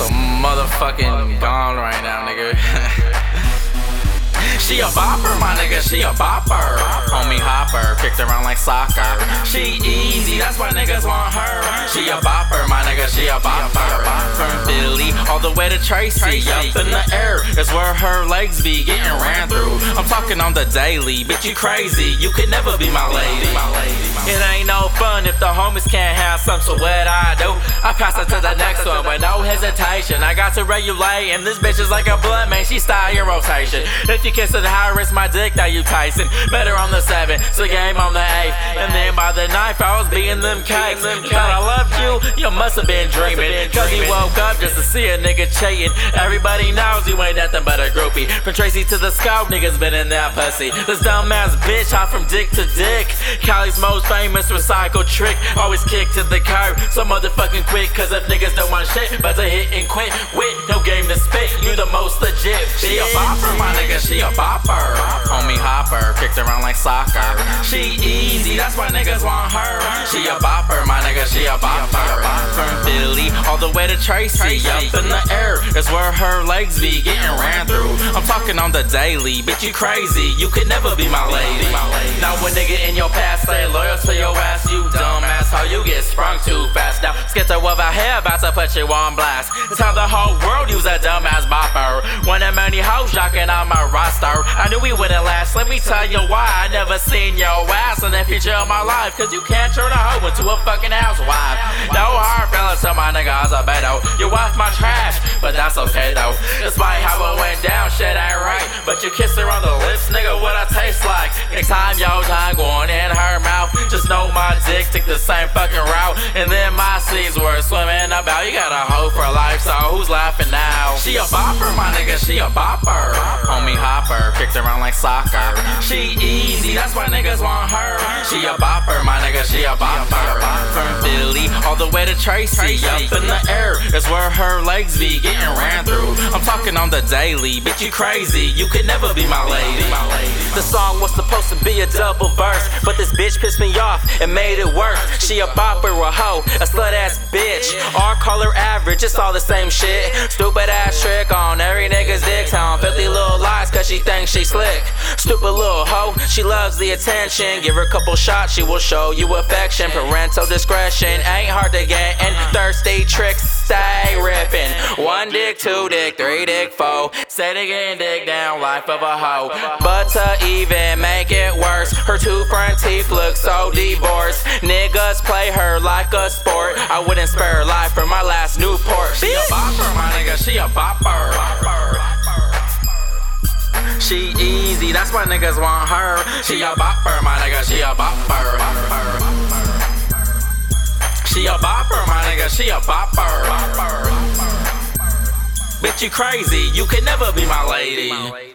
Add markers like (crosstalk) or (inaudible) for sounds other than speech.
motherfucking gone right now, nigga. (laughs) She a bopper, my nigga, she a bopper. Homie Hopper, kicked around like soccer. She easy, that's why niggas want her. She a bopper, my nigga, she a bopper. From Philly all the way to Tracy, up in the air is where her legs be getting ran through. I'm talking on the daily, bitch, you crazy, you could never be my lady. It ain't no fun if the homies can't have some, so what I do? I pass it to the next one with no hesitation. I got to regulate, and this bitch is like a blood man, she style your rotation. If you kiss it high, risk my dick, now you Tyson. Better on the seven, so game on the eight. And then by the ninth, I was beating them cakes. Thought I loved you, you must have been dreaming. Cause you woke up just to see a nigga cheating. Everybody knows you ain't nothing but a groupie. From Tracy to the scout, niggas been in that pussy. This dumbass bitch hop from dick to dick. Cali's most famous recycle trick. Always kick to the curb, so motherfucking quick. Cause if niggas don't want shit, better hit and quit. With no game to spit, you the most legit. She a bopper, my nigga, she a bopper. Homie Hopper, kicked around like soccer. She easy, that's why niggas want her. She a bopper, my nigga, she a bopper. From Philly all the way to Tracy, up in the air is where her legs be getting ran through. I'm talking on the daily, bitch, you crazy, you could never be my lady. Now when nigga in your past say loyal to your ass, you dumbass, how you get sprung too fast. Now Skitzo of a hair about to put you on blast. Tell the whole world you's a dumbass of many hoes jocking on my roster. I knew we wouldn't last. Let me tell you why. I never seen your ass in the future of my life. Cause you can't turn a hoe into a fucking housewife. No hard feelings to my niggas nigga Azevedo. You wife my trash, but that's okay though. Despite how it went down, shit ain't right. But you kiss her on the lips, nigga, what I taste like. Next time your tongue going in her mouth, just know my dick took the same fucking route. And then my seas were swimming about. You got a hoe for life, so who's laughing now? She a bopper, my nigga, she a bopper. Homie Hopper, kicked around like soccer. She easy, that's why niggas want her. She a bopper, my nigga, she a bopper. From Philly all the way to Tracy, up in the air is where her legs be getting ran through. I'm talking on the daily, bitch, you crazy, you could never be my lady. The song was supposed to be a double verse, but this bitch pissed me off and made it worse. She a bopper, a hoe, a slut ass bitch. Or call her average, it's all the same shit. Stupid ass trick on every nigga's dick. Telling 50 little lies cause she thinks she slick. Stupid little hoe, she loves the attention. Give her a couple shots, she will show you affection. Parental discretion ain't hard to get, and thirsty tricks stay ripping. One dick, two dick, three dick, four. Say it again, dig down, life of a hoe. But to even make it worse, her two front teeth look so divorced. Niggas play her like a. I wouldn't spare her life for my last Newport. She a bopper, my nigga, she a bopper. She easy, that's why niggas want her. She a bopper, my nigga, she a bopper. She a bopper, my nigga, she a bopper. Bitch, you crazy, you could never be my lady.